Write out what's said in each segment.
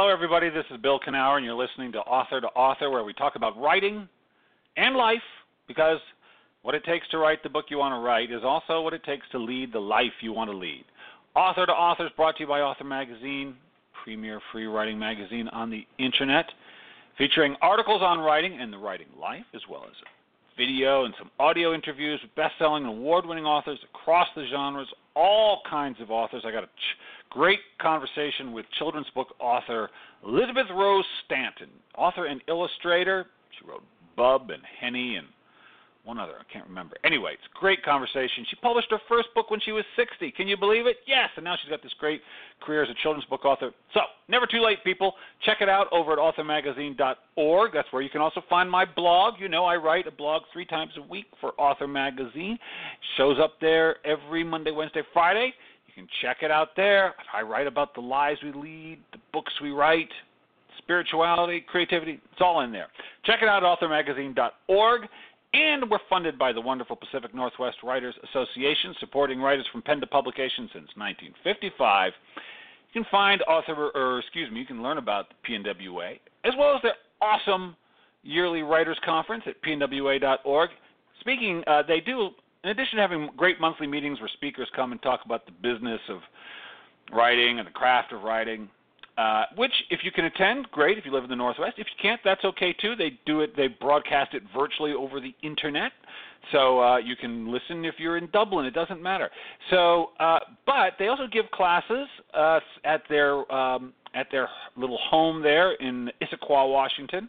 Hello, everybody. This is Bill Kenower, and you're listening to Author to Author, where we talk about writing and life because what it takes to write the book you want to write is also what it takes to lead the life you want to lead. Author to Author is brought to you by Author Magazine, premier free writing magazine on the internet, featuring articles on writing and the writing life, as well as video and some audio interviews with best-selling and award-winning authors across the genres, all kinds of authors. I got a ch- great conversation with children's book author Elizabeth Rose Stanton, author and illustrator. She wrote Bub and Henny and one other, I can't remember. Anyway, it's a great conversation. She published her first book when she was 60. Can you believe it? Yes, and now she's got this great career as a children's book author. So, never too late, people. Check it out over at authormagazine.org. That's where you can also find my blog. You know, I write a blog three times a week for Author Magazine. Shows up there every Monday, Wednesday, Friday. Can check it out there. I write about the lives we lead, the books we write, spirituality, creativity. It's all in there. Check it out at authormagazine.org. And we're funded by the wonderful Pacific Northwest Writers Association, supporting writers from pen to publication since 1955. You can find author, or excuse me, you can learn about the PNWA, as well as their awesome yearly writers conference at pnwa.org. Speaking, uh, they do, in addition to having great monthly meetings where speakers come and talk about the business of writing and the craft of writing, uh, which, if you can attend, great. If you live in the Northwest, if you can't, that's okay too. They do it. They broadcast it virtually over the internet, so uh, you can listen if you're in Dublin. It doesn't matter. So, uh, but they also give classes uh, at their um, at their little home there in Issaquah, Washington,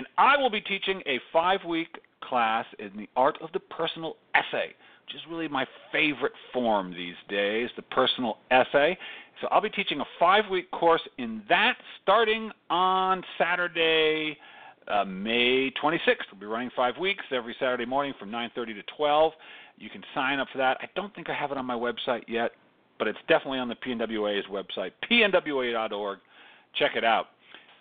and I will be teaching a five-week class in the art of the personal essay which is really my favorite form these days, the personal essay. So I'll be teaching a five week course in that starting on Saturday, uh, May 26th. We'll be running five weeks every Saturday morning from 9.30 to 12. You can sign up for that. I don't think I have it on my website yet, but it's definitely on the PNWA's website, pnwa.org. Check it out.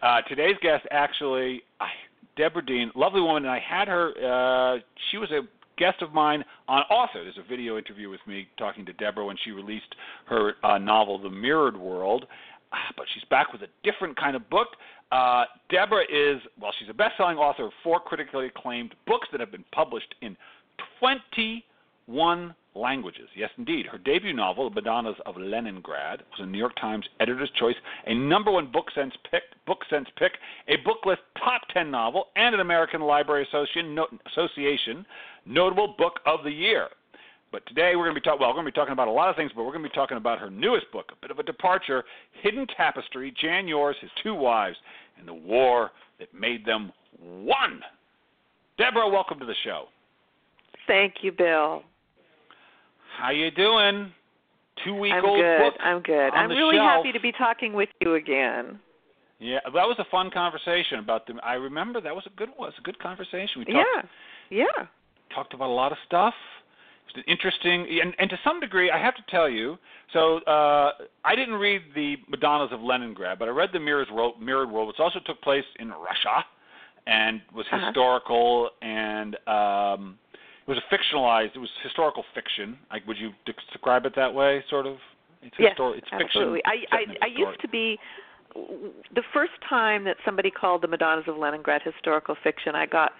Uh, today's guest, actually, I, Debra Dean, lovely woman, and I had her. Uh, she was a guest of mine on Author. There's a video interview with me talking to Debra when she released her uh, novel, The Mirrored World. Uh, but she's back with a different kind of book. Uh, Debra is, well, she's a best selling author of four critically acclaimed books that have been published in 21 languages. Yes, indeed. Her debut novel, The Madonnas of Leningrad, was a New York Times Editor's Choice, a number one book sense pick, book sense pick, a booklist top 10 novel, and an American Library Association, notable book of the year. But today we're going to be talking. Well, we're going to be talking about a lot of things, but we're going to be talking about her newest book, a bit of a departure, "Hidden Tapestry: Jan Yoors, His Two Wives, and the War That Made Them One." Debra, welcome to the show. Thank you, Bill. How you doing? Two week I'm old good. book. I'm good. I'm really shelf. happy to be talking with you again. Yeah, that was a fun conversation about the. I remember that was a good was a good conversation. We talked, yeah, yeah. Talked about a lot of stuff. It's an interesting, and, and to some degree, I have to tell you. So uh, I didn't read the Madonnas of Leningrad, but I read the Mirror's World, Mirrored World, which also took place in Russia, and was Uh-huh. historical and. Um, it was a fictionalized. It was historical fiction. Like, would you describe it that way? Sort of. It's Yes, histor- It's fiction. absolutely. I, I I used to be the first time that somebody called the Madonnas of Leningrad historical fiction. I got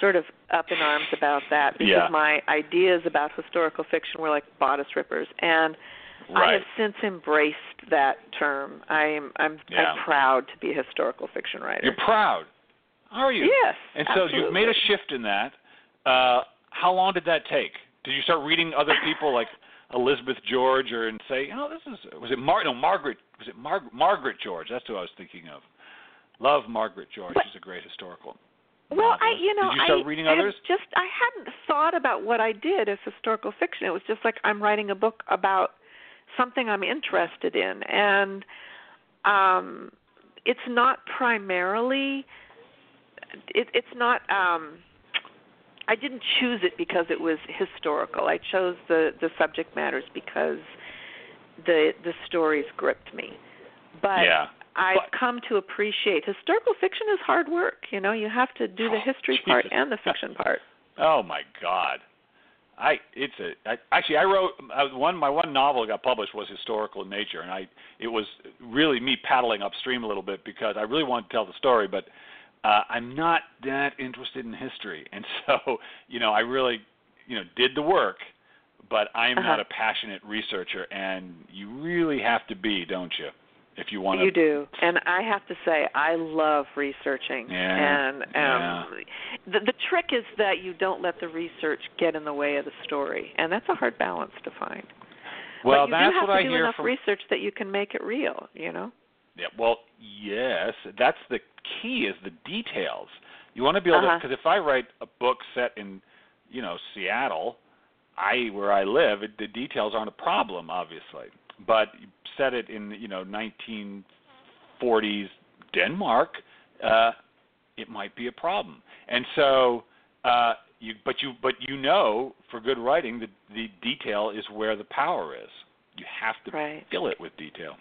sort of up in arms about that because Yeah. my ideas about historical fiction were like bodice rippers, and I have since embraced that term. I'm I'm Yeah. I'm proud to be a historical fiction writer. You're proud. Are you? Yes. And so you've made a shift in that. Uh, how long did that take? Did you start reading other people like Elizabeth George, or and say, you know, this is was it Mar? No, Margaret. Was it Mar- Margaret George? That's who I was thinking of. Love Margaret George. But- She's a great historical. Well, I you know Did you start I reading others? just I hadn't thought about what I did as historical fiction. It was just like I'm writing a book about something I'm interested in, and um, it's not primarily. It, it's not. Um, I didn't choose it because it was historical. I chose the the subject matters because the the stories gripped me. But yeah. I've But- come to appreciate historical fiction is hard work. You know, you have to do the Oh, history part and the fiction part. Oh my God. I it's a I, actually I wrote I, one my one novel that got published was historical in nature, and I it was really me paddling upstream a little bit because I really wanted to tell the story, but uh, I'm not that interested in history, and so you know I really you know did the work, but I'm Uh-huh. not a passionate researcher, and you really have to be, don't you, if you want to. You do, and I have to say, I love researching. Yeah, And um, yeah. the the trick is that you don't let the research get in the way of the story, and that's a hard balance to find. Well, but you that's do have what to I hear enough from. research that you can make it real. You know. Yeah, well, yes, that's the key is the details. You want to be able to Uh-huh. because if I write a book set in, you know, Seattle, I where I live, it, the details aren't a problem, obviously. But set it in, you know, 1940s Denmark, uh, it might be a problem. And so, uh, you but you but you know, for good writing, the the detail is where the power is. You have to Right. fill it with detail.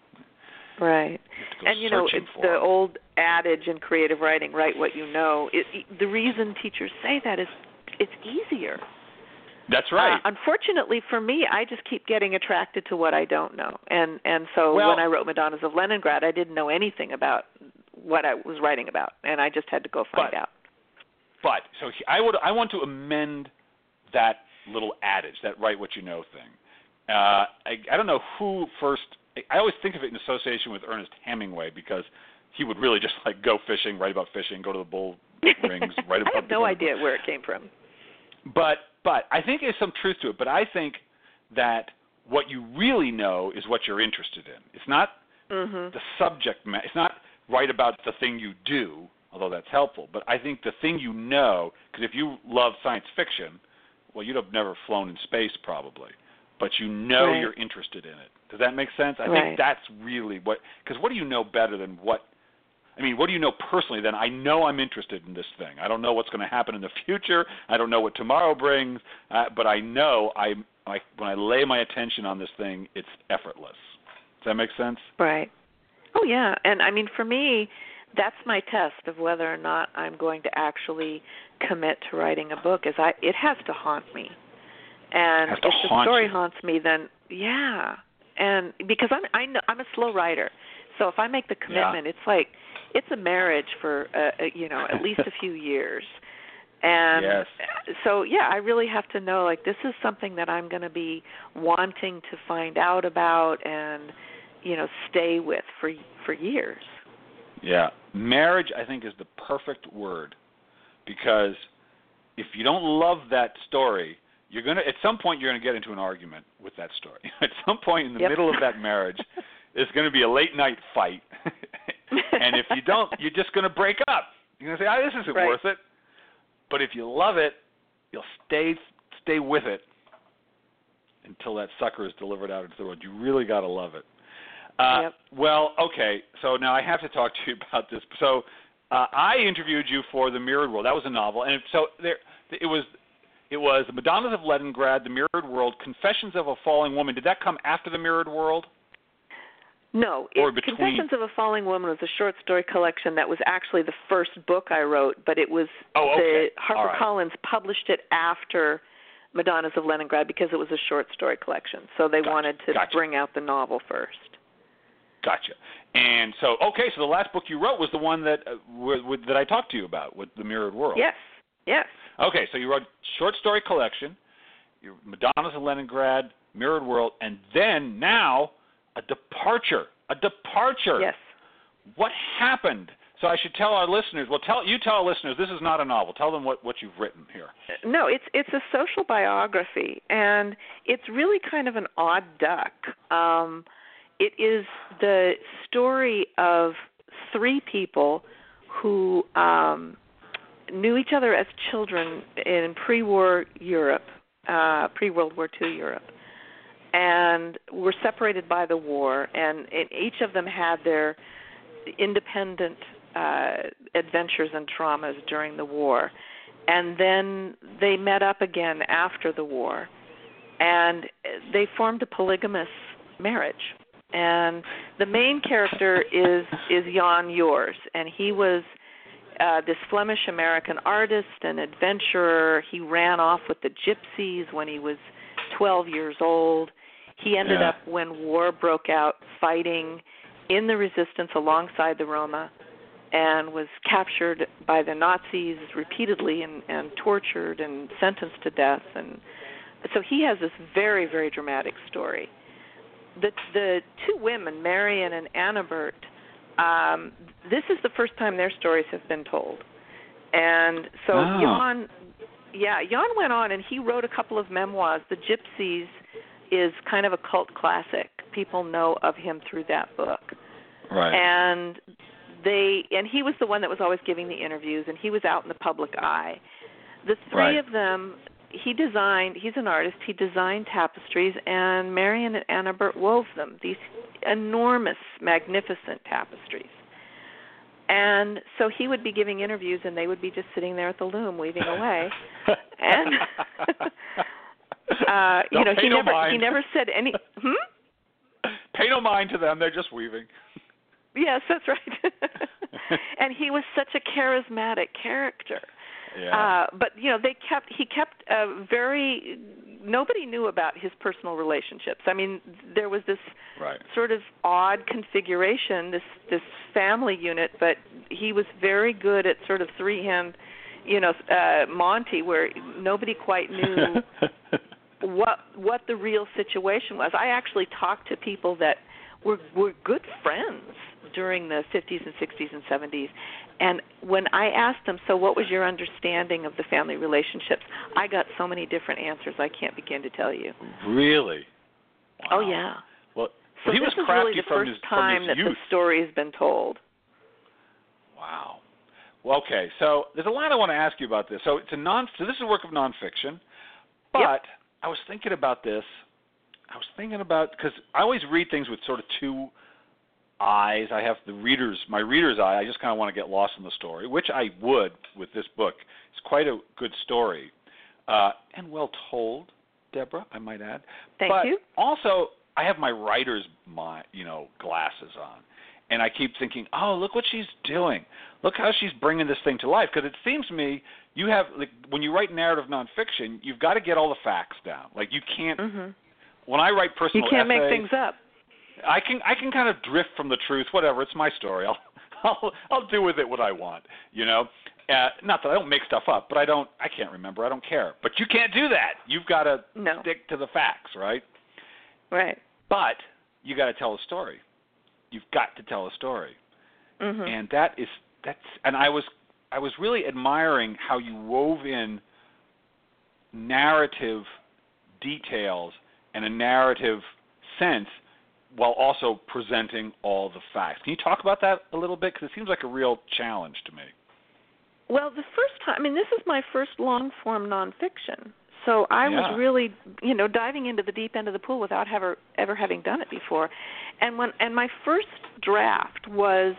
Right. You have to go and you know it's the 'em. old adage in creative writing write what you know it, it- the reason teachers say that is it's easier That's right. uh, unfortunately for me i just keep getting attracted to what i don't know and and so Well- when i wrote madonnas of leningrad i didn't know anything about what i was writing about and i just had to go find But- out But so I would I want to amend that little adage, that write what you know thing. Uh, I, I don't know who first. I always think of it in association with Ernest Hemingway because he would really just like go fishing, write about fishing, go to the bull rings, write about. i have no idea where it came from But but I think there's some truth to it. But I think that what you really know is what you're interested in. It's not mhm the subject matter. It's not write about the thing you do, although that's helpful. But I think the thing you know, because if you love science fiction, well, you'd have never flown in space probably, but you know Right. you're interested in it. Does that make sense? I Right. think that's really what. Because what do you know better than what? I mean, what do you know personally? Then I know I'm interested in this thing. I don't know what's going to happen in the future. I don't know what tomorrow brings, uh, but I know I, I when I lay my attention on this thing, it's effortless. Does that make sense? Right. Oh yeah, and I mean for me, that's my test of whether or not I'm going to actually commit to writing a book. Is I it has to haunt me, and if the story you. haunts me, then yeah, and because I'm I know I'm a slow writer, so if I make the commitment, it's like it's a marriage for uh, uh, you know at least a few years. And Yes. so yeah, I really have to know like this is something that I'm going to be wanting to find out about and you know stay with for for years. Yeah. Marriage, I think, is the perfect word because if you don't love that story, you're to, at some point, you're going to get into an argument with that story. at some point in the Yep. middle of that marriage, there's going to be a late night fight. and if you don't, you're just going to break up. You're going to say, oh, this isn't Right. worth it. But if you love it, you'll stay stay with it until that sucker is delivered out into the world. You really got to love it. Uh, Yep. Well, okay. So now I have to talk to you about this. So uh, I interviewed you for The Mirrored World. That was a novel, and so there it was. It was The Madonnas of Leningrad, The Mirrored World, Confessions of a Falling Woman. Did that come after The Mirrored World? No, Or it, between- Confessions of a Falling Woman was a short story collection that was actually the first book I wrote, but it was Oh, okay. the All right. HarperCollins published it after Madonnas of Leningrad because it was a short story collection. So they Gotcha. wanted to Gotcha. bring out the novel first. Gotcha. And so, okay, so the last book you wrote was the one that uh, w- w- that I talked to you about with The Mirrored World. Yes. Yes. Okay, so you wrote short story collection, your Madonnas of Leningrad, Mirrored World, and then now a departure. A departure. Yes. What happened? So I should tell our listeners. Well, tell you tell our listeners this is not a novel. Tell them what what you've written here. No, it's it's a social biography, and it's really kind of an odd duck. Um, it is the story of three people who um, knew each other as children in pre-war Europe, uh, pre-World War II Europe, and were separated by the war. And it, each of them had their independent uh, adventures and traumas during the war and then they met up again after the war and they formed a polygamous marriage and the main character is is Jan Yoors and he was uh, this Flemish American artist and adventurer. He ran off with the gypsies when he was 12 years old. He ended Yeah. up, when war broke out, fighting in the resistance alongside the Roma and was captured by the Nazis repeatedly and, and tortured and sentenced to death. And so he has this very, very dramatic story. The, the two women, Marion and Annabert, um, this is the first time their stories have been told. And so Oh. Jan, yeah, Jan went on and he wrote a couple of memoirs. The Gypsies is kind of a cult classic. People know of him through that book. Right. And they and he was the one that was always giving the interviews and he was out in the public eye. The three Right. of them he designed he's an artist, he designed tapestries and Marion and Annabert wove them, these enormous, magnificent tapestries. And so he would be giving interviews and they would be just sitting there at the loom weaving away. and uh you know, pay he no never mind. he never said any hmm? Pay no mind to them; they're just weaving. Yes, that's right. and he was such a charismatic character. Yeah. Uh, but you know, they kept he kept a very nobody knew about his personal relationships. I mean, there was this right. sort of odd configuration, this this family unit, but he was very good at sort of three hand, you know, uh Monty where nobody quite knew what what the real situation was. I actually talked to people that were were good friends during the 50s and 60s and 70s. And when I asked them, so what was your understanding of the family relationships? I got so many different answers I can't begin to tell you. really? Oh yeah. Well, So he this was crafty really the from first his time from that his the story has been told. Wow. Well, okay. So there's a lot I want to ask you about this. So it's a non. So this is a work of nonfiction, but Yep. I was thinking about this. I was thinking about because I always read things with sort of two eyes. I have the reader's my reader's eye. I just kind of want to get lost in the story, which I would with this book. It's quite a good story, uh, and well told, Debra. I might add. Thank but you. Also, I have my writer's my you know glasses on, and I keep thinking, oh, look what she's doing. Look how she's bringing this thing to life. Because it seems to me you have like when you write narrative nonfiction, you've got to get all the facts down. Like you can't. Mhm. When I write personal, You can't make things up. I can I can kind of drift from the truth. Whatever, it's my story. I'll I'll I'll do with it what I want. You know, uh, not that I don't make stuff up, but I don't. I can't remember. I don't care. But you can't do that. You've got to No. stick to the facts, right? Right. But you got to tell a story. You've got to tell a story, Mhm. and that is that's. And I was I was really admiring how you wove in narrative details and a narrative sense while also presenting all the facts. Can you talk about that a little bit? Because it seems like a real challenge to me. Well, the first time, I mean, this is my first long form nonfiction. So I Yeah. was really, you know, diving into the deep end of the pool without ever ever having done it before. And when and my first draft was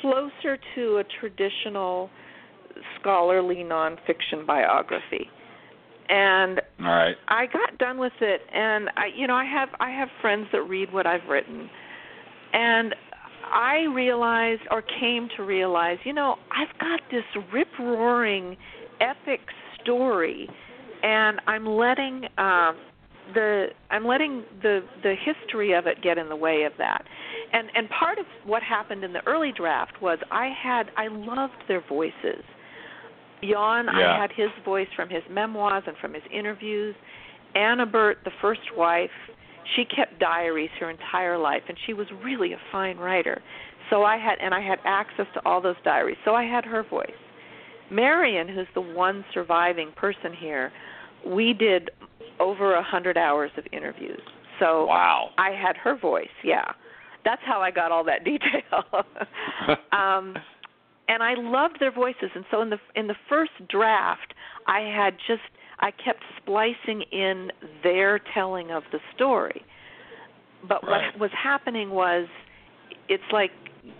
closer to a traditional scholarly nonfiction biography. And All right. I got done with it and I you know, I have I have friends that read what I've written. And I realized or came to realize, you know, I've got this rip roaring epic story and I'm letting um the I'm letting the the history of it get in the way of that. And and part of what happened in the early draft was I had I loved their voices. Jan, Yeah. I had his voice from his memoirs and from his interviews. Annabert, the first wife, she kept diaries her entire life and she was really a fine writer. So I had and I had access to all those diaries. So I had her voice. Marion, who's the one surviving person here, we did over a hundred hours of interviews. So Wow. I had her voice, yeah. That's how I got all that detail. um and I loved their voices and so in the in the first draft I had just I kept splicing in their telling of the story. But Right. what was happening was it's like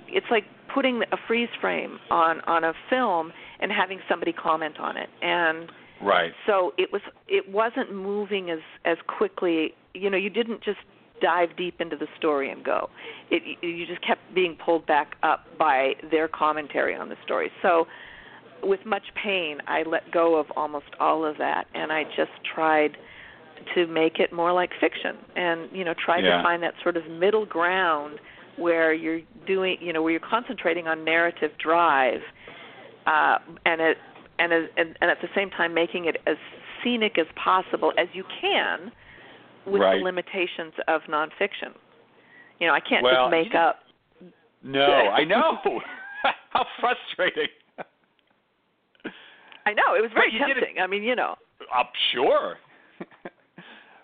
it's like putting a freeze frame on on a film and having somebody comment on it and Right. so it was it wasn't moving as as quickly you know you didn't just dive deep into the story and go. It you just kept being pulled back up by their commentary on the story. So with much pain, I let go of almost all of that and I just tried to make it more like fiction and you know try yeah. to find that sort of middle ground where you're doing you know where you're concentrating on narrative drive uh and it and and, and at the same time making it as scenic as possible as you can with right. the limitations of nonfiction. You know, I can't well, just make up. No, I know. How frustrating. I know it was very tempting. I mean, you know. I'm sure.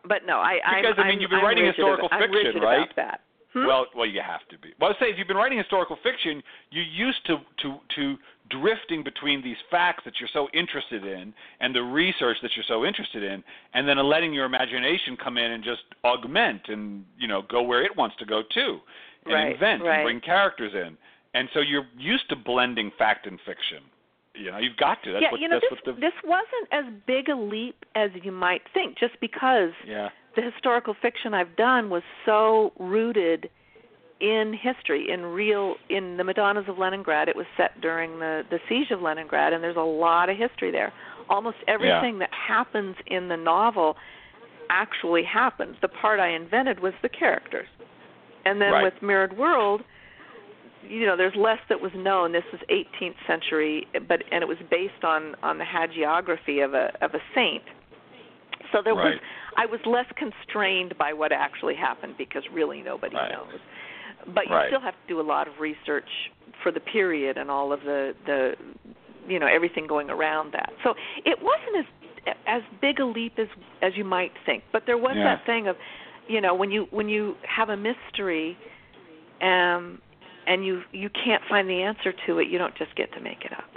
but no, I because I'm, I mean you've been I'm writing historical about, fiction, I'm right? About that. Hmm? Well, well, you have to be. Well, I say if you've been writing historical fiction, you're used to to to drifting between these facts that you're so interested in and the research that you're so interested in, and then letting your imagination come in and just augment and you know go where it wants to go too, and right, invent right. and bring characters in. And so you're used to blending fact and fiction. You know, you've got to. That's yeah, what, you know, this what the, this wasn't as big a leap as you might think, just because yeah. The historical fiction I've done was so rooted in history, in real, in the Madonnas of Leningrad. It was set during the the siege of Leningrad, and there's a lot of history there. Almost everything that happens in the novel actually happens. The part I invented was the characters, and then Right. with Mirrored World, you know, there's less that was known. This was 18th century, but and it was based on on the hagiography of a of a saint. So there was I was less constrained by what actually happened because really nobody Right. knows. But you Right. still have to do a lot of research for the period and all of the the you know everything going around that. So it wasn't as as big a leap as as you might think. But there was Yeah. that thing of you know when you when you have a mystery um and you you can't find the answer to it, you don't just get to make it up.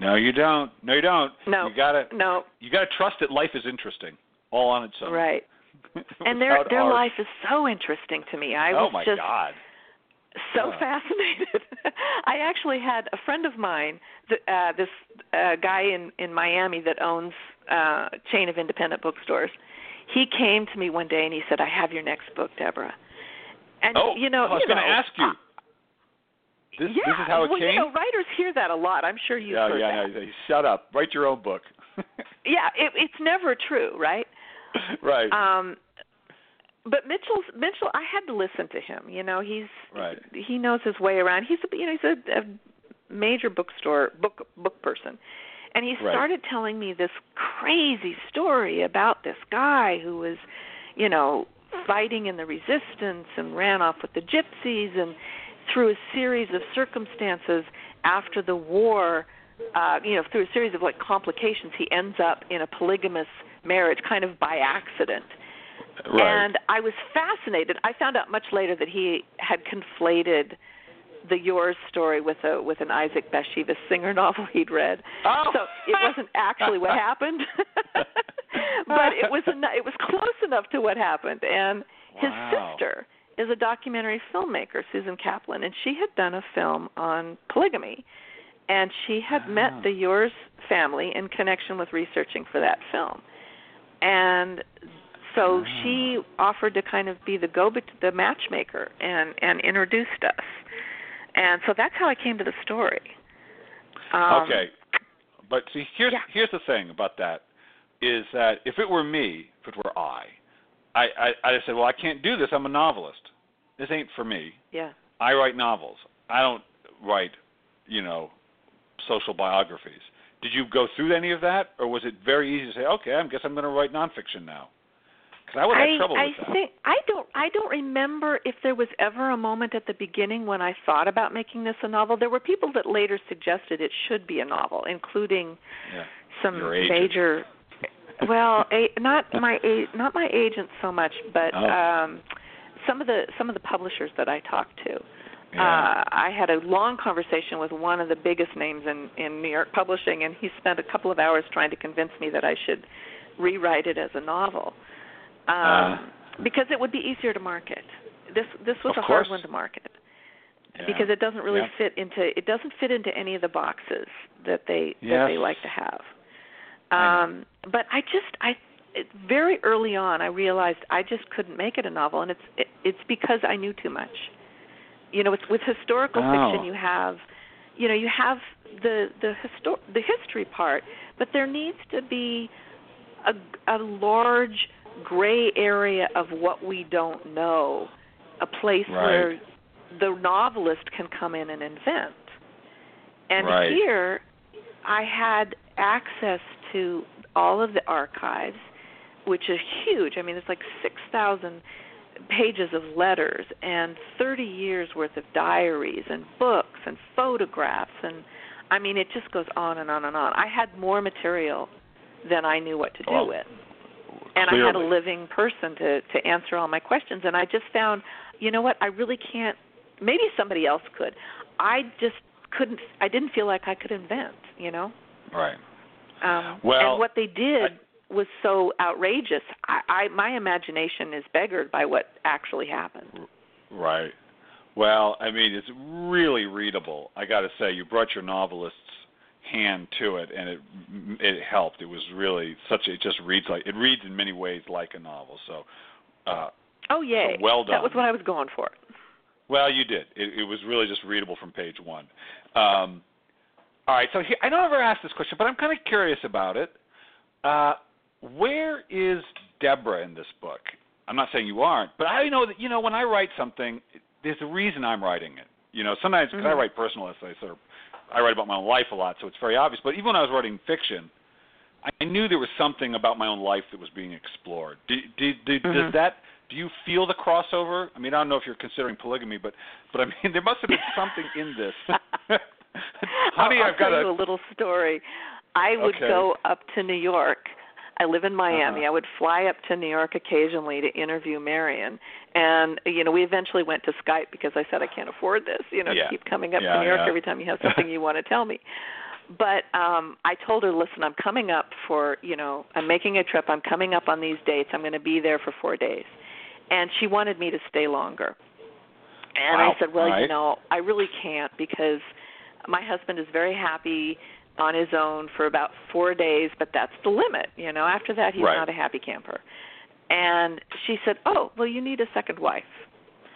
No, you don't. No, you don't. No. You gotta No, you gotta trust that life is interesting, all on its own. right. And their their art. life is so interesting to me. I oh was my just God. so Yeah. fascinated. I actually had a friend of mine, uh, this uh, guy in in Miami that owns uh, a chain of independent bookstores. He came to me one day and he said, "I have your next book, Debra." And Oh, you know, I was gonna ask you. This, yeah, this is how it well, came. you know, writers hear that a lot. I'm sure you've yeah, heard yeah, that. yeah. yeah, Shut up. Write your own book. Yeah, it, it's never true, right? right. Um, but Mitchell's Mitchell, I had to listen to him. You know, he's Right. he knows his way around. He's a you know he's a, a major bookstore book book person, and he Right. started telling me this crazy story about this guy who was, you know, fighting in the resistance and ran off with the gypsies and through a series of circumstances after the war uh you know through a series of like complications he ends up in a polygamous marriage kind of by accident right. and I was fascinated. I found out much later that he had conflated the Yoors story with a with an Isaac Bashevis Singer novel he'd read. Oh. So it wasn't actually what happened, but it was en- it was close enough to what happened. And his Wow. sister is a documentary filmmaker, Susan Kaplan, and she had done a film on polygamy. And she had Wow. met the Yoors family in connection with researching for that film. And so Wow. she offered to kind of be the go the matchmaker and and introduced us. And so that's how I came to the story. Um, okay. But see, here's yeah. here's the thing about that is that if it were me, if it were I, I I I said, well, I can't do this. I'm a novelist. This ain't for me. Yeah. I write novels. I don't write, you know, social biographies. Did you go through any of that, or was it very easy to say, okay, I guess I'm going to write nonfiction now? Because I would have I, trouble I with that. think I don't I don't remember if there was ever a moment at the beginning when I thought about making this a novel. There were people that later suggested it should be a novel, including yeah. some major well, a, not my a, not my agent so much, but Oh. um some of the some of the publishers that I talked to. Yeah. Uh, I had a long conversation with one of the biggest names in in New York publishing, and he spent a couple of hours trying to convince me that I should rewrite it as a novel, um, Uh. because it would be easier to market. This this was a course. hard one to market Yeah. because it doesn't really Yeah. fit into it doesn't fit into any of the boxes that they that they like to have. Um, but I just I it, very early on, I realized I just couldn't make it a novel, and it's it, it's because I knew too much. You know, with, with historical Oh. fiction, you have, you know, you have the the histor- the history part, but there needs to be a a large gray area of what we don't know, a place Right. where the novelist can come in and invent. And Right. here, I had access to all of the archives, which is huge. I mean, it's like 6,000 pages of letters and 30 years worth of diaries and books and photographs and I mean, it just goes on and on and on. I had more material than I knew what to do Well, with. And I had a living person to to answer all my questions and I just found, you know what? I really can't maybe somebody else could. I just couldn't I didn't feel like I could invent, you know? Right. Um, Well, and what they did was so outrageous. I, I my imagination is beggared by what actually happened. Right. Well, I mean, it's really readable. I got to say, you brought your novelist's hand to it, and it it helped. It was really such. A, it just reads like it reads in many ways like a novel. So, uh, Oh yay! So well done. That was what I was going for. well, you did. It, it was really just readable from page one. Um, all right. So here, I don't ever ask this question, but I'm kind of curious about it. Uh, where is Debra in this book? I'm not saying you aren't, but I know that you know when I write something, there's a reason I'm writing it. You know, sometimes because I Mhm. write personal essays or I write about my own life a lot, so it's very obvious. But even when I was writing fiction, I knew there was something about my own life that was being explored. Do, do, do, Mhm. Does that? Do you feel the crossover? I mean, I don't know if you're considering polygamy, but but I mean, there must have been something in this. Honey, I'll, I'll I've got tell a you a little story. I would Okay. go up to New York. I live in Miami. Uh-huh. I would fly up to New York occasionally to interview Marion, and you know we eventually went to Skype because I said I can't afford this. You know, Yeah. to keep coming up Yeah, to New York yeah. every time you have something you want to tell me. But um I told her, listen, I'm coming up for you know I'm making a trip. I'm coming up on these dates. I'm going to be there for four days, and she wanted me to stay longer. And Wow. I said, well, right. you know, I really can't because my husband is very happy on his own for about four days, but that's the limit. You know, after that, he's Right. not a happy camper. And she said, "Oh, well, you need a second wife."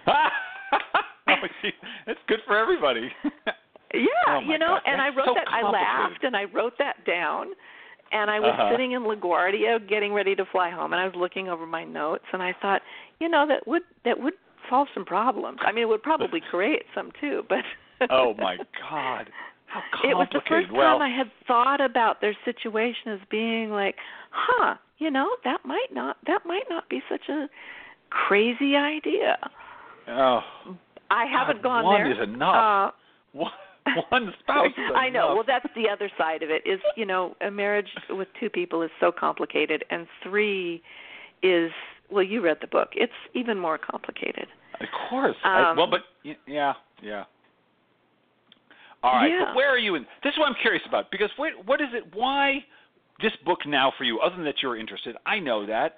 oh, gee, it's good for everybody. Yeah, Oh, you know, God, and I wrote so that. I laughed and I wrote that down. And I was Uh-huh. sitting in LaGuardia getting ready to fly home, and I was looking over my notes, and I thought, you know, that would that would solve some problems. I mean, it would probably create some too, but. Oh my God, how complicated. It was the first well, time I had thought about their situation as being like, huh, you know, that might not that might not be such a crazy idea. oh, I haven't God, gone one there. is enough. one, one spouse is I know. Well, that's the other side of it. Is you know, a marriage with two people is so complicated, and three is well, you read the book. It's even more complicated. Of course. I, Um, well, but y- yeah, yeah. All right. Yeah. But where are you in? This is what I'm curious about because what, what is it? Why this book now for you? Other than that you're interested, I know that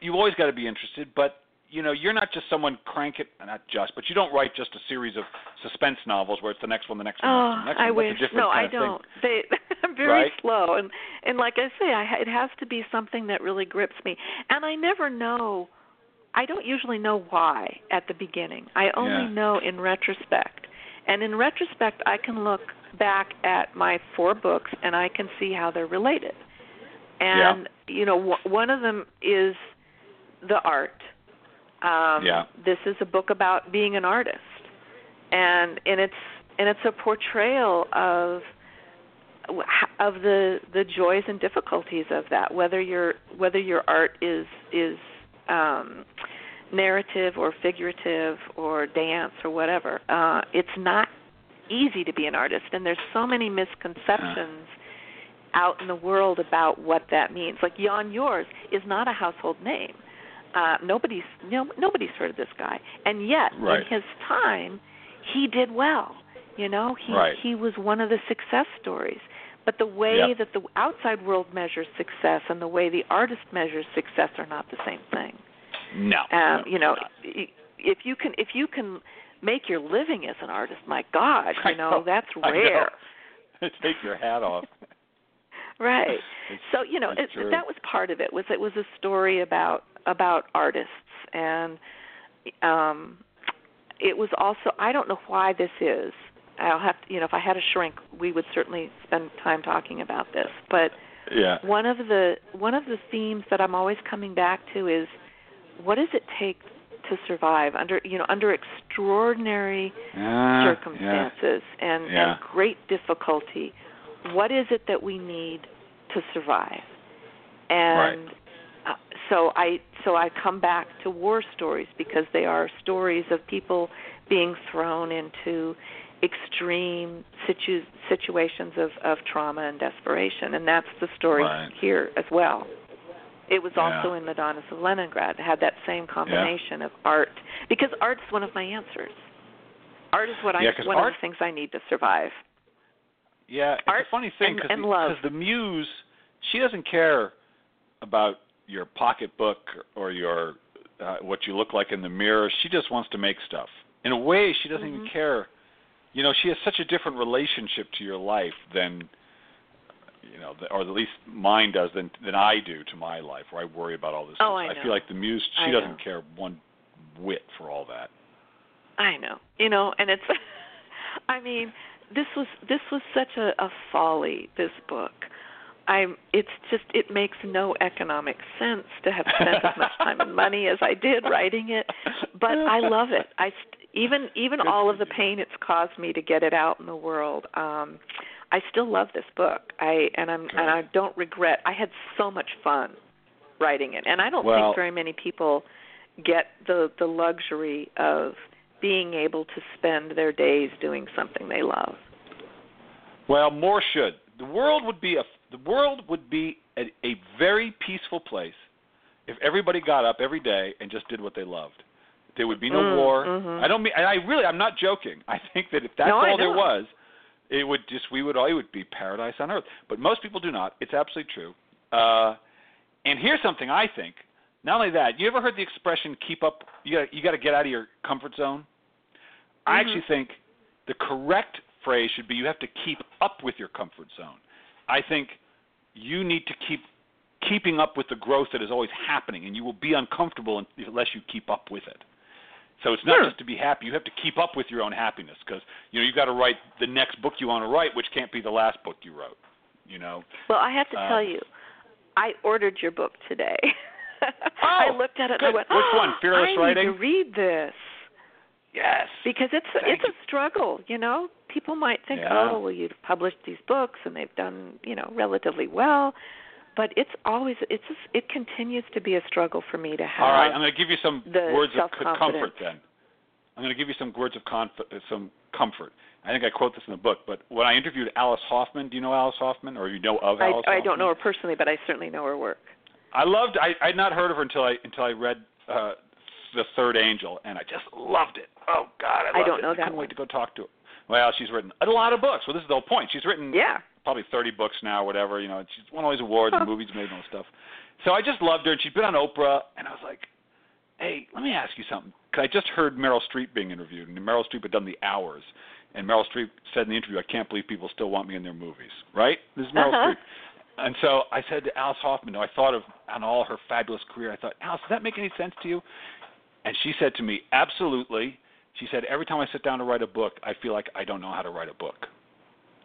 you've always got to be interested, but you know you're not just someone crank it, not just, but you don't write just a series of suspense novels where it's the next one, the next one, Oh, the next oh, I one. Wish. No, I thing. don't. They, I'm very Right? slow, and and like I say, I, it has to be something that really grips me. And I never know. I don't usually know why at the beginning. I only Yeah. know in retrospect. And in retrospect, I can look back at my four books and I can see how they're related. And you know, w- one of them is the art. Um, Yeah. This is a book about being an artist, and and it's and it's a portrayal of of the the joys and difficulties of that. Whether your whether your art is is um, narrative or figurative or dance or whatever, uh, it's not easy to be an artist, and there's so many misconceptions out in the world about what that means. Like Jan Yoors is not a household name. Uh, nobody's no, nobody's heard of this guy, and yet Right. in his time, he did well. You know, he Right. he was one of the success stories. But the way Yep. that the outside world measures success and the way the artist measures success are not the same thing. No. Um, no, you know, not. if you can if you can make your living as an artist, my God, you know, know, that's I know. rare. Take your hat off. Right. so you know it, true. that was part of it. Was it was a story about about artists and um it was also I don't know why this is. I'll have to, you know if I had a shrink, we would certainly spend time talking about this. But yeah. one of the one of the themes that I'm always coming back to is what does it take to survive under you know under extraordinary Ah, circumstances and, Yeah. and great difficulty? What is it that we need to survive? And uh, so i so i come back to war stories because they are stories of people being thrown into extreme situ- situations of of trauma and desperation. And that's the story Right. here as well it was also Yeah. in Madonnas of Leningrad. It had that same combination of art because art's one of my answers. Art is what Yeah, I one art- of the things I need to survive. Yeah, it's Art a funny thing because the, the muse, she doesn't care about your pocketbook or your uh, what you look like in the mirror. She just wants to make stuff. In a way, she doesn't even Mhm. care. You know, she has such a different relationship to your life than you know, or at least mine does than than I do to my life, where I worry about all this. Oh, stuff. I know. I feel like the muse, she I doesn't know. care one whit for all that. I know. You know, and it's I mean, this was this was such a, a folly, this book. I'm it's just it makes no economic sense to have spent as much time and money as I did writing it, but I love it. I st- even even Good all of the you. pain it's caused me to get it out in the world. Um I still love this book. I and I'm and I don't regret. I had so much fun writing it. And I don't Well- think very many people get the the luxury of being able to spend their days doing something they love. Well, more should. The world would be a the world would be a, a very peaceful place if everybody got up every day and just did what they loved. There would be no Mm, war. mhm. I don't mean. I really. I'm not joking. I think that if that's No, all there was, it would just we would all it would be paradise on earth. But most people do not. It's absolutely true. Uh, and here's something I think. Not only that, you ever heard the expression "keep up"? You got you got to get out of your comfort zone. I Mhm. actually think the correct phrase should be you have to keep up with your comfort zone. I think you need to keep keeping up with the growth that is always happening, and you will be uncomfortable unless you keep up with it. So it's not Hmm. just to be happy; you have to keep up with your own happiness because you know you've got to write the next book you want to write, which can't be the last book you wrote. You know. Well, I have to Uh, tell you, I ordered your book today. I looked at it and I good. went, Which one? "Oh, Fearless I Writing?" need to read this Yes. because it's Thank it's a struggle. You know, people might think, Yeah. oh, well, you've published these books and they've done you know relatively well, but it's always it's just, it continues to be a struggle for me to have. All right, I'm going to give you some words of comfort then. I'm going to give you some words of conf- uh, some comfort. I think I quote this in the book, but when I interviewed Alice Hoffman, do you know Alice Hoffman, or you know of I, Alice? I don't know her personally, but I certainly know her work. I loved. I I'd not heard of her until I until I read uh, the Third Angel, and I just loved it. Oh God, I, loved I don't it. know I that couldn't one. wait to go talk to her. Well, she's written a lot of books. Well, this is the whole point. She's written Yeah. probably 30 books now, or whatever. You know, and she's won all these awards and movies made and all this stuff. So I just loved her, and she'd been on Oprah, and I was like, hey, let me ask you something. Because I just heard Meryl Streep being interviewed, and Meryl Streep had done the hours, and Meryl Streep said in the interview, I can't believe people still want me in their movies. Right? This is Meryl Uh-huh. Streep. And so I said to Alice Hoffman, I thought of on all her fabulous career, I thought, Alice, does that make any sense to you? And she said to me, absolutely. She said, every time I sit down to write a book, I feel like I don't know how to write a book.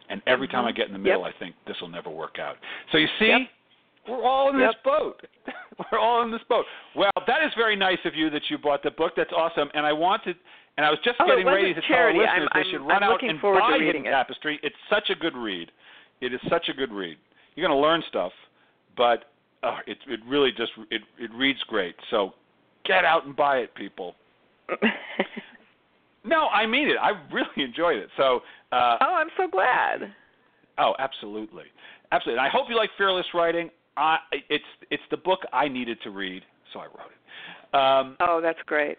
And every time I Mhm. get in the middle, Yep. I think this will never work out. So you see, Yep. we're all in this boat. we're all in this boat. Well, that is very nice of you that you bought the book. That's awesome. And I wanted, and I was just Oh, getting ready to tell our listeners I'm- they should run I'm out looking and buy reading Hidden it. Tapestry. It's such a good read. It is such a good read. You're going to learn stuff, but uh, it it really just it it reads great. So get out and buy it, people. No, I mean it. I really enjoyed it. So, uh, oh, I'm so glad. oh, absolutely, absolutely. And I hope you like Fearless Writing. I, it's it's the book I needed to read, so I wrote it. Um, Oh, that's great.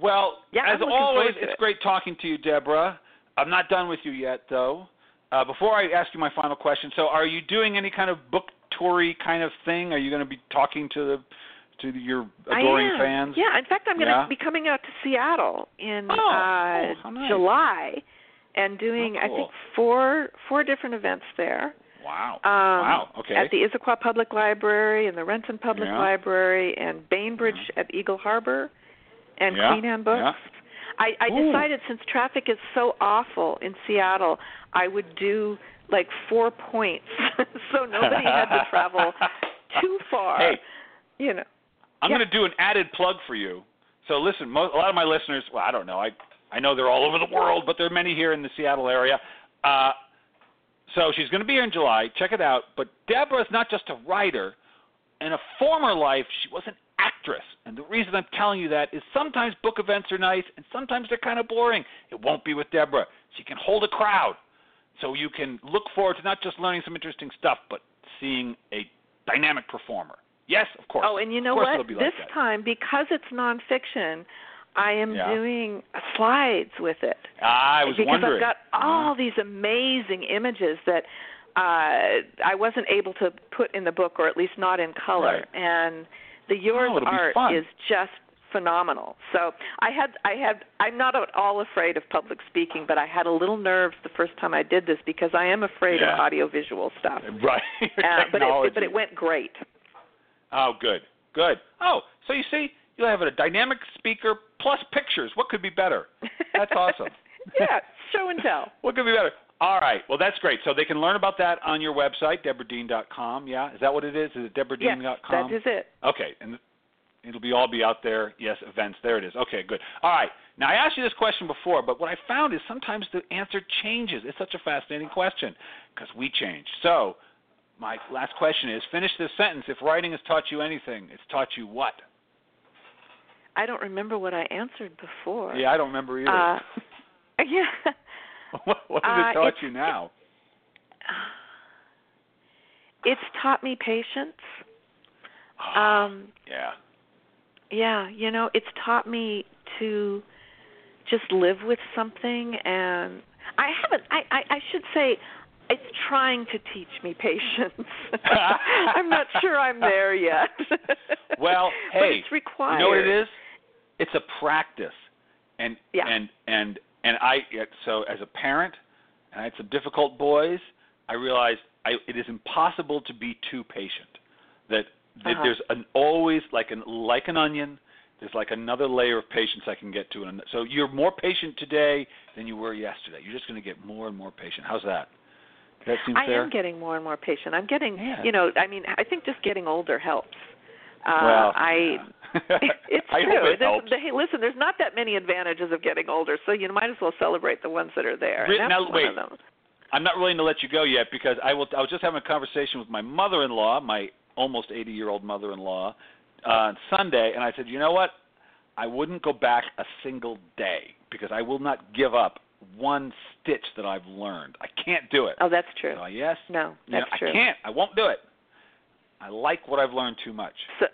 well, Yeah, as always, it's it. great talking to you, Debra. I'm not done with you yet, though. Uh, before I ask you my final question, so are you doing any kind of book toury kind of thing? Are you going to be talking to the to your adoring fans? Yeah, in fact, I'm going to Yeah? be coming out to Seattle in Oh, uh, oh, nice. July and doing Oh, I think four four different events there. Wow. Um, wow. Okay. At the Issaquah Public Library and the Renton Public Yeah. Library and Bainbridge at Eagle Harbor and Yeah, Queen Anne Books. yeah. I, I Ooh. decided since traffic is so awful in Seattle, I would do like four points, so nobody had to travel too far. Hey. You know. I'm Yeah. going to do an added plug for you. So listen, mo- a lot of my listeners, well, I don't know, I I know they're all over the world, but there are many here in the Seattle area. Uh, so she's going to be here in July. Check it out. But Debra is not just a writer. In a former life, she was an actress. And the reason I'm telling you that is sometimes book events are nice, and sometimes they're kind of boring. It won't be with Debra. She can hold a crowd. So you can look forward to not just learning some interesting stuff, but seeing a dynamic performer. Yes, of course. Oh, and you know what? Like this that. time, because it's nonfiction, I am Yeah. doing slides with it. I was because wondering. I've got all these amazing images that uh I wasn't able to put in the book or at least not in color. Right. And the Yoors Oh, art is just phenomenal. So I had I had I'm not at all afraid of public speaking, but I had a little nerves the first time I did this because I am afraid Yeah. of audio visual stuff. Right. Uh, but it but it went great. Oh, good, good. Oh, so you see, you'll have a dynamic speaker plus pictures. What could be better? That's awesome. yeah, show and tell. What could be better? All right. Well, that's great. So they can learn about that on your website, debradean.com. Yeah, is that what it is? Is it Yes, debradean.com? that is it. Okay, and it'll be all be out there. Yes, events. There it is. Okay, good. All right. Now I asked you this question before, but what I found is sometimes the answer changes. It's such a fascinating question because we change. So my last question is: Finish this sentence. If writing has taught you anything, it's taught you what? I don't remember what I answered before. Yeah, I don't remember either. Uh, yeah. what what has uh, it taught you now? It's taught me patience. Ah, Um, yeah. yeah, you know, it's taught me to just live with something and I haven't I, I, I should say it's trying to teach me patience. I'm not sure I'm there yet. Well, but hey, it's required. You know what it is? It's a practice, and Yeah. and and and I so as a parent, and I had some difficult boys. I realized I, it is impossible to be too patient. That that Uh-huh. there's an always like an like an onion. There's like another layer of patience I can get to, and so you're more patient today than you were yesterday. You're just going to get more and more patient. How's that? That seem I fair? am getting more and more patient. I'm getting, Yeah. you know, I mean, I think just getting older helps. Uh, well, I it's I true. it There's- helps. the- hey, listen, there's not that many advantages of getting older, so you might as well celebrate the ones that are there. Re- and that's now, one wait. of them. I'm not willing to let you go yet because I will. I was just having a conversation with my mother-in-law, my almost 80-year-old mother-in-law, uh, on Sunday, and I said, you know what? I wouldn't go back a single day because I will not give up one stitch that I've learned. I can't do it. Oh, that's true. So, yes, No, you know, that's true. I can't. I won't do it. I like what I've learned too much. So,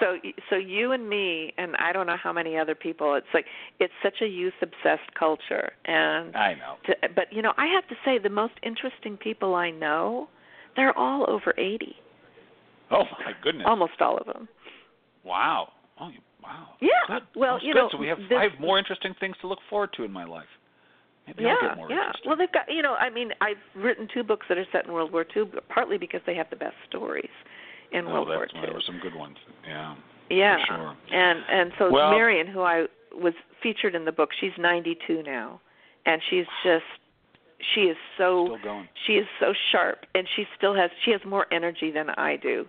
so, so you and me, and I don't know how many other people. It's like it's such a youth-obsessed culture, and I know. to, but you know, I have to say, the most interesting people I know, they're all over 80, Oh my goodness! almost all of them. wow. Oh, you, wow. Yeah. Good. Well, That's you good. know, so we have this- I have more interesting things to look forward to in my life. Maybe yeah, I'll get more yeah. interesting. Well, they've got you know, I mean, I've written two books that are set in World War II, partly because they have the best stories in oh, World War II. there were some good ones. Yeah. Yeah. sure. And and so Well- Marianne, who I was featured in the book, she's 92 now, and she's just she is so she is so sharp, and she still has she has more energy than I do.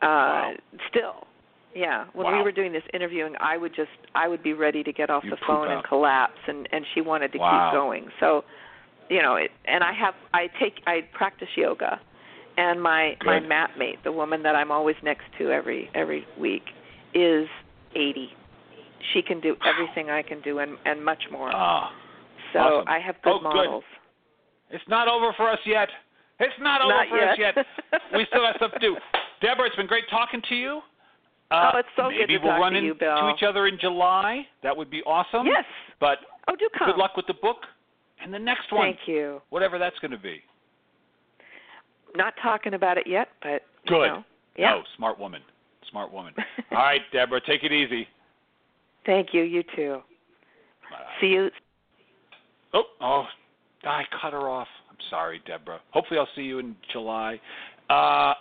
Uh Wow. Still. Yeah. When we were doing this interviewing, I would just I would be ready to get off You the phone out. and collapse, and and she wanted to Wow. keep going. So, you know, it, and I have I take I practice yoga, and my my mat mate, the woman that I'm always next to every every week, is 80. She can do everything I can do and and much more. Ah. so awesome. I have good Oh, good. It's not over for us yet. It's not over Not for us yet. we still have stuff to do. Debra, it's been great talking to you. Uh, Oh, it's so good maybe to we'll talk run to you, into Bill. each other in July. That would be awesome. Yes. But Oh, do come. good luck with the book and the next one, Thank you. whatever that's going to be. Not talking about it yet, but Good. know, yeah. Oh, smart woman. Smart woman. All right, Debra, take it easy. Thank you. You too. Bye. See you. Oh, oh, I cut her off. I'm sorry, Debra. Hopefully, I'll see you in July. Uh,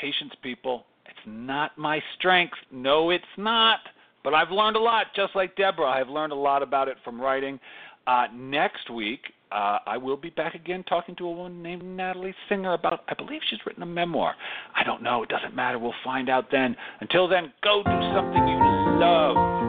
patience, people. Not my strength. No, it's not. But I've learned a lot, just like Debra. I've learned a lot about it from writing. Uh, next week, uh, I will be back again talking to a woman named Natalie Singer about, I believe she's written a memoir. I don't know. It doesn't matter. We'll find out then. Until then, go do something you love.